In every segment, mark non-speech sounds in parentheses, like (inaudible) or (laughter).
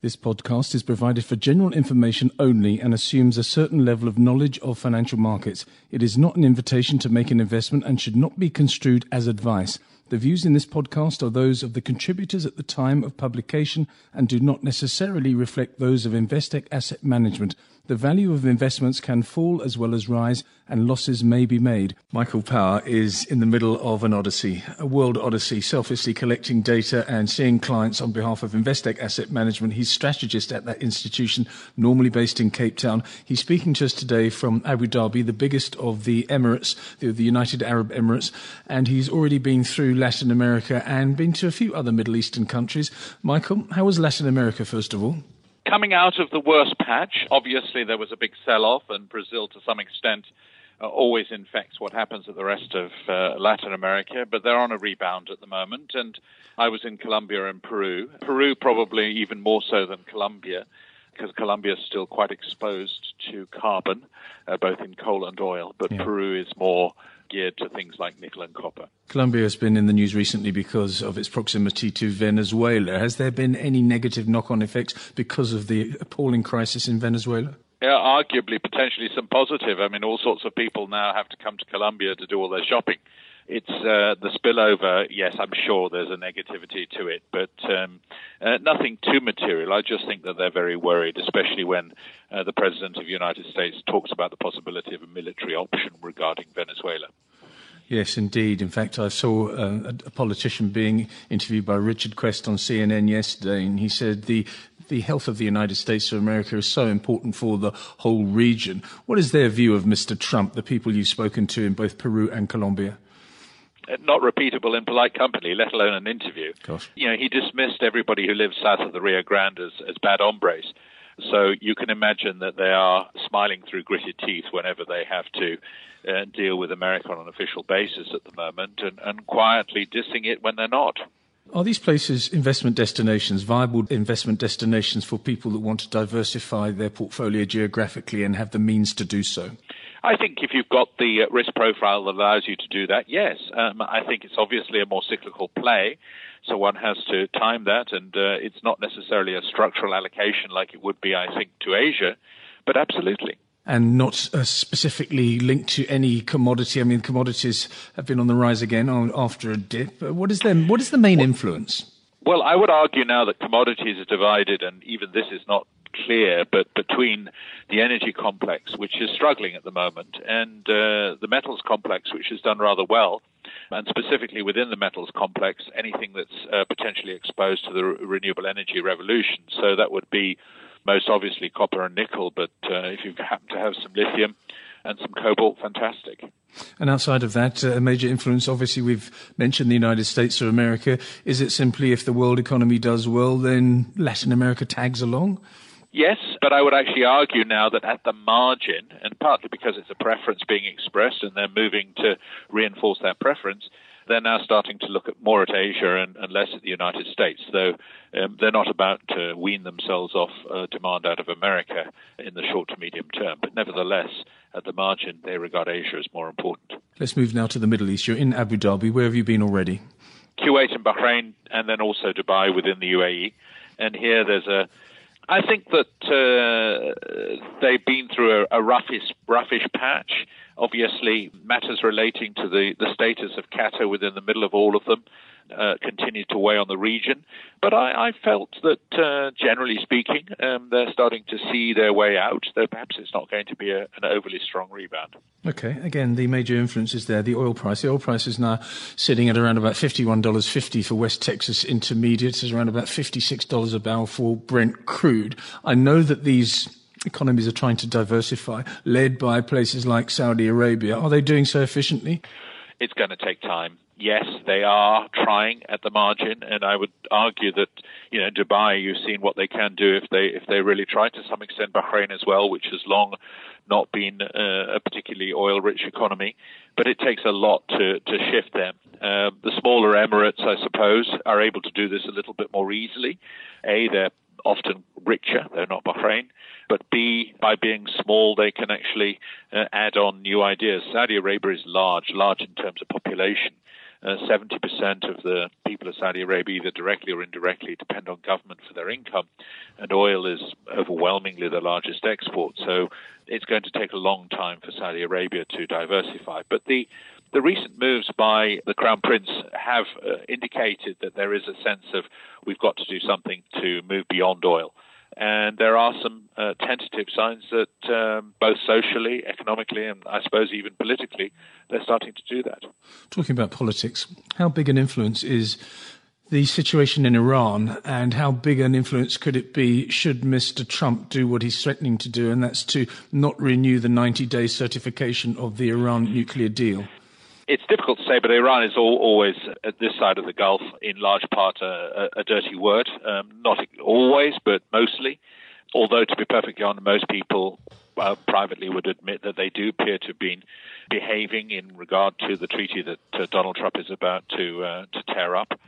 This podcast is provided for general information only and assumes a certain level of knowledge of financial markets. It is not an invitation to make an investment and should not be construed as advice. The views in this podcast are those of the contributors at the time of publication and do not necessarily reflect those of Investec Asset Management. The value of investments can fall as well as rise, and losses may be made. Michael Power is in the middle of an odyssey, a world odyssey, selflessly collecting data and seeing clients on behalf of Investec Asset Management. He's strategist at that institution, normally based in Cape Town. He's speaking to us today from Abu Dhabi, the biggest of the Emirates, the, the United Arab Emirates, and he's already been through Latin America and been to a few other Middle Eastern countries. Michael, how was Latin America, first of all? Coming out of the worst patch, obviously there was a big sell-off, and Brazil, to some extent, uh, always infects what happens at the rest of uh, Latin America. But they're on a rebound at the moment, and I was in Colombia and Peru. Peru probably even more so than Colombia. Because Colombia is still quite exposed to carbon, uh, both in coal and oil, but yeah. Peru is more geared to things like nickel and copper. Colombia has been in the news recently because of its proximity to Venezuela. Has there been any negative knock on effects because of the appalling crisis in Venezuela? Yeah, arguably, potentially some positive. I mean, all sorts of people now have to come to Colombia to do all their shopping. It's uh, the spillover. Yes, I'm sure there's a negativity to it, but um, uh, nothing too material. I just think that they're very worried, especially when uh, the president of the United States talks about the possibility of a military option regarding Venezuela. Yes, indeed. In fact, I saw uh, a politician being interviewed by Richard Quest on CNN yesterday, and he said the the health of the United States of America is so important for the whole region. What is their view of Mr. Trump, the people you've spoken to in both Peru and Colombia? Not repeatable in polite company, let alone an interview. Gosh. You know, he dismissed everybody who lives south of the Rio Grande as, as bad hombres. So you can imagine that they are smiling through gritted teeth whenever they have to uh, deal with America on an official basis at the moment and, and quietly dissing it when they're not. Are these places investment destinations, viable investment destinations for people that want to diversify their portfolio geographically and have the means to do so? I think if you've got the uh, risk profile that allows you to do that, yes. Um, I think it's obviously a more cyclical play, so one has to time that, and uh, it's not necessarily a structural allocation like it would be, I think, to Asia, but absolutely and not uh, specifically linked to any commodity. I mean, commodities have been on the rise again after a dip. What is, them, what is the main influence? Well, I would argue now that commodities are divided, and even this is not clear, but between the energy complex, which is struggling at the moment, and uh, the metals complex, which has done rather well, and specifically within the metals complex, anything that's uh, potentially exposed to the re- renewable energy revolution. So that would be most obviously copper and nickel, but uh, if you happen to have some lithium and some cobalt, fantastic. And outside of that, uh, a major influence, obviously, we've mentioned the United States or America. Is it simply if the world economy does well, then Latin America tags along? Yes, but I would actually argue now that at the margin, and partly because it's a preference being expressed and they're moving to reinforce that preference, they're now starting to look at more at Asia and, and less at the United States, though um, they're not about to wean themselves off uh, demand out of America in the short to medium term. But nevertheless, at the margin, they regard Asia as more important. Let's move now to the Middle East. You're in Abu Dhabi. Where have you been already? Kuwait and Bahrain, and then also Dubai within the UAE. And here there's a I think that uh, they've been through a, a roughish, roughish patch. Obviously, matters relating to the, the status of Qatar within the middle of all of them uh, continue to weigh on the region. But I, I felt that, uh, generally speaking, um, they're starting to see their way out, though perhaps it's not going to be a, an overly strong rebound. Okay, again, the major influence is there, the oil price. The oil price is now sitting at around about $51.50 for West Texas Intermediate, is around about $56 a barrel for Brent crude. I know that these economies are trying to diversify, led by places like Saudi Arabia. Are they doing so efficiently? It's going to take time yes, they are trying at the margin, and I would argue that you know Dubai, you've seen what they can do if they if they really try. To some extent, Bahrain as well, which has long not been uh, a particularly oil-rich economy, but it takes a lot to to shift them. Uh, the smaller Emirates, I suppose, are able to do this a little bit more easily. A, they're often richer. They're not Bahrain. But B, by being small, they can actually uh, add on new ideas. Saudi Arabia is large, large in terms of population Uh, 70% of the people of Saudi Arabia, either directly or indirectly, depend on government for their income, and oil is overwhelmingly the largest export. So it's going to take a long time for Saudi Arabia to diversify. But the the recent moves by the Crown Prince have uh, indicated that there is a sense of we've got to do something to move beyond oil. And there are some uh, tentative signs that um, both socially, economically, and I suppose even politically, they're starting to do that. Talking about politics, how big an influence is the situation in Iran and how big an influence could it be should Mr. Trump do what he's threatening to do, and that's to not renew the 90 day certification of the Iran nuclear deal? It's difficult to say, but Iran is all, always at this side of the Gulf, in large part, a, a, dirty word. Um, not always, but. Although, to be perfectly honest, most people uh, privately would admit that they do appear to have been behaving in regard to the treaty that uh, Donald Trump is about to uh, to tear up.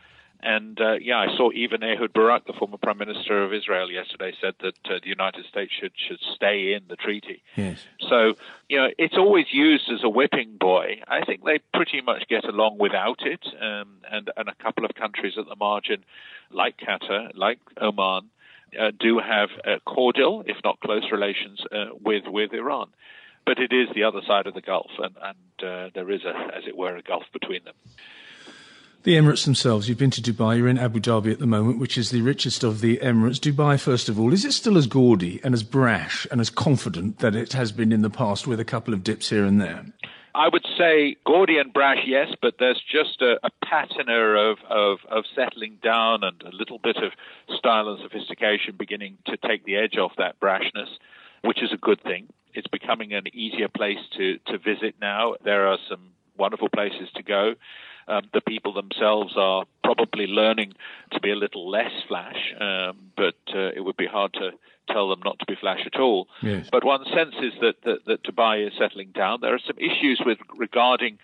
And uh, yeah, I saw even Ehud Barak, the former prime minister of Israel, yesterday said that uh, the United States should should stay in the treaty. Yes. So you know, it's always used as a whipping boy. I think they pretty much get along without it, um, and and a couple of countries at the margin, like Qatar, like Oman, uh, do have cordial, if not close, relations uh, with with Iran. But it is the other side of the Gulf, and, and uh, there is a, as it were, a gulf between them. The Emirates themselves, you've been to Dubai, you're in Abu Dhabi at the moment, which is the richest of the Emirates. Dubai, first of all, is it still as gaudy and as brash and as confident that it has been in the past with a couple of dips here and there? I would say gaudy and brash, yes, but there's just a, a patina of, of, of, settling down and a little bit of style and sophistication beginning to take the edge off that brashness, which is a good thing. It's becoming an easier place to, to visit now. There are some wonderful places to go. Um, the people themselves are probably learning to be a little less flash, um, but uh, it would be hard to tell them not to be flash at all. Yes. But one senses that, that, that Dubai is settling down. There are some issues with regarding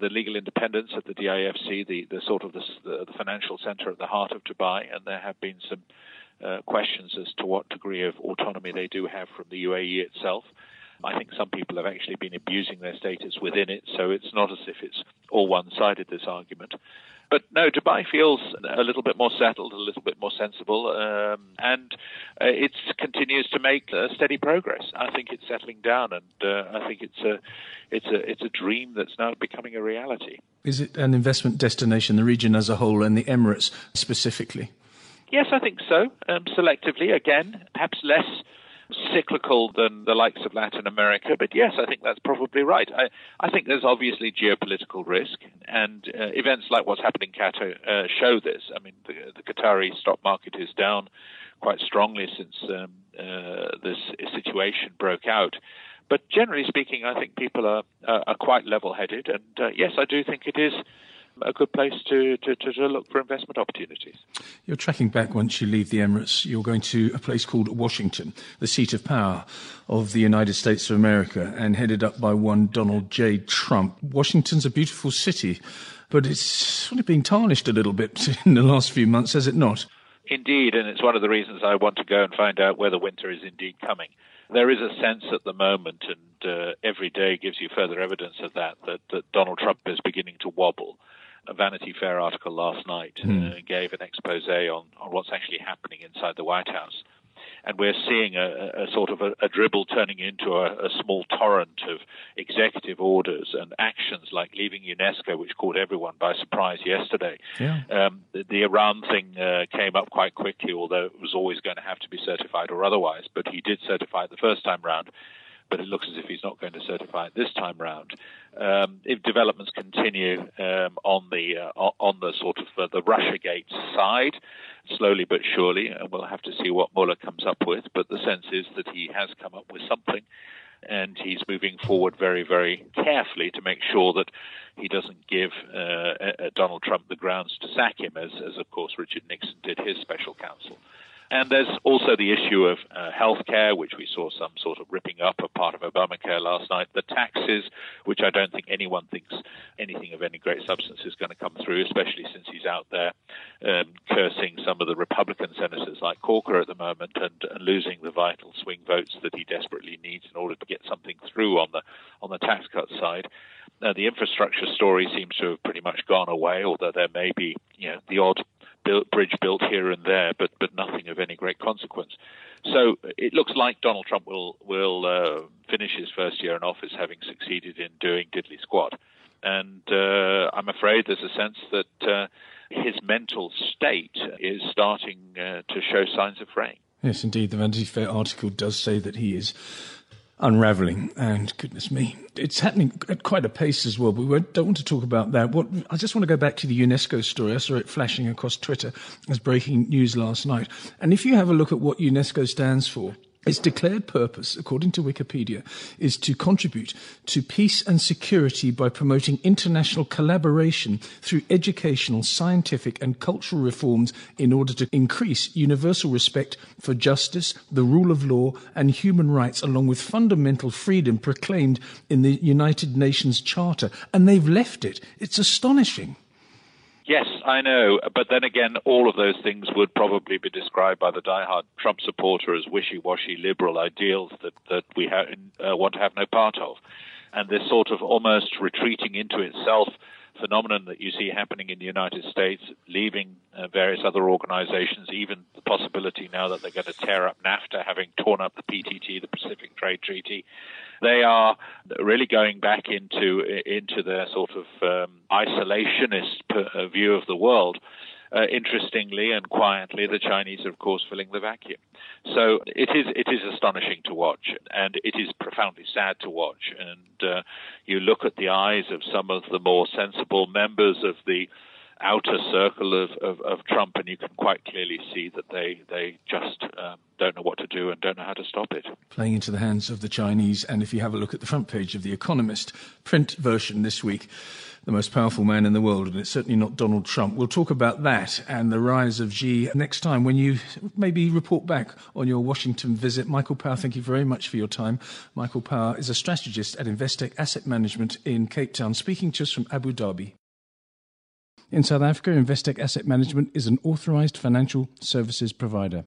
the legal independence of the DIFC, the, the sort of the, the, financial center at the heart of Dubai, and there have been some uh, questions as to what degree of autonomy they do have from the UAE itself. I think some people have actually been abusing their status within it, so it's not as if it's all one sided, this argument. But no, Dubai feels a little bit more settled, a little bit more sensible, um, and uh, it continues to make uh, steady progress. I think it's settling down, and uh, I think it's a, it's a, it's a dream that's now becoming a reality. Is it an investment destination, the region as a whole, and the Emirates specifically? Yes, I think so. Um, selectively, again, perhaps less cyclical than the likes of Latin America. But yes, I think that's probably right. I, I think there's obviously geopolitical risk, and uh, events like what's happening in Qatar uh, show this. I mean, the, the, Qatari stock market is down quite strongly since um, uh, this situation broke out. But generally speaking, I think people are, are quite level headed, and uh, yes, I do think it is a good place to, to, to, look for investment opportunities. You're tracking back once you leave the Emirates. You're going to a place called Washington, the seat of power of the United States of America, and headed up by one Donald J. Trump. Washington's a beautiful city, but it's sort of been tarnished a little bit (laughs) in the last few months, has it not? Indeed, and it's one of the reasons I want to go and find out whether winter is indeed coming. There is a sense at the moment, and uh, every day gives you further evidence of that, that, that Donald Trump is beginning to wobble a Vanity Fair article last night mm. uh, gave an expose on, on what's actually happening inside the White House. And we're seeing a, a sort of a, a, dribble turning into a, a, small torrent of executive orders and actions like leaving UNESCO, which caught everyone by surprise yesterday. Yeah. Um, the, the, Iran thing uh, came up quite quickly, although it was always going to have to be certified or otherwise. But he did certify it the first time round but it looks as if he's not going to certify it this time round. Um, if developments continue um, on the uh, on the sort of uh, the RussiaGate side, slowly but surely, and we'll have to see what Mueller comes up with. But the sense is that he has come up with something, and he's moving forward very, very carefully to make sure that he doesn't give uh, Donald Trump the grounds to sack him, as, as of course Richard Nixon did his special counsel. And there's also the issue of uh, healthcare, which we saw some sort of ripping up of part of Obamacare last night. The taxes, which I don't think anyone thinks anything of any great substance is going to come through, especially since he's out there um, cursing some of the Republican senators like Corker at the moment and, and losing the vital swing votes that he desperately needs in order to get something through on the on the tax cut side. Uh, the infrastructure story seems to have pretty much gone away, although there may be you know the odd bridge built here and there, but of any great consequence. So it looks like Donald Trump will will uh, finish his first year in office having succeeded in doing diddly squat, and uh, I'm afraid there's a sense that uh, his mental state is starting uh, to show signs of fraying. Yes, indeed. The Vanity Fair article does say that he is unraveling. And goodness me, it's happening at quite a pace as well. But we don't want to talk about that. What I just want to go back to the UNESCO story. I saw it flashing across Twitter as breaking news last night. And if you have a look at what UNESCO stands for, its declared purpose, according to Wikipedia, is to contribute to peace and security by promoting international collaboration through educational, scientific, and cultural reforms in order to increase universal respect for justice, the rule of law, and human rights, along with fundamental freedom proclaimed in the United Nations Charter. And they've left it. It's astonishing. Yes, I know. But then again, all of those things would probably be described by the diehard Trump supporter as wishy-washy liberal ideals that, that we ha- uh, want to have no part of. And this sort of almost retreating into itself phenomenon that you see happening in the United States, leaving uh, various other organizations, even the possibility now that they're going to tear up NAFTA, having torn up the PTT, the Pacific Trade Treaty. They are really going back into into their sort of um, isolationist view of the world. Uh, interestingly and quietly, the Chinese are, of course, filling the vacuum. So it is it is astonishing to watch, and it is profoundly sad to watch. And uh, you look at the eyes of some of the more sensible members of the outer circle of, of, of Trump, and you can quite clearly see that they they just um, don't know what to do and don't know how to stop it. Playing into the hands of the Chinese, and if you have a look at the front page of the Economist print version this week the most powerful man in the world, and it's certainly not Donald Trump. We'll talk about that and the rise of Xi next time when you maybe report back on your Washington visit. Michael Power, thank you very much for your time. Michael Power is a strategist at Investec Asset Management in Cape Town, speaking to us from Abu Dhabi. In South Africa, Investec Asset Management is an authorized financial services provider.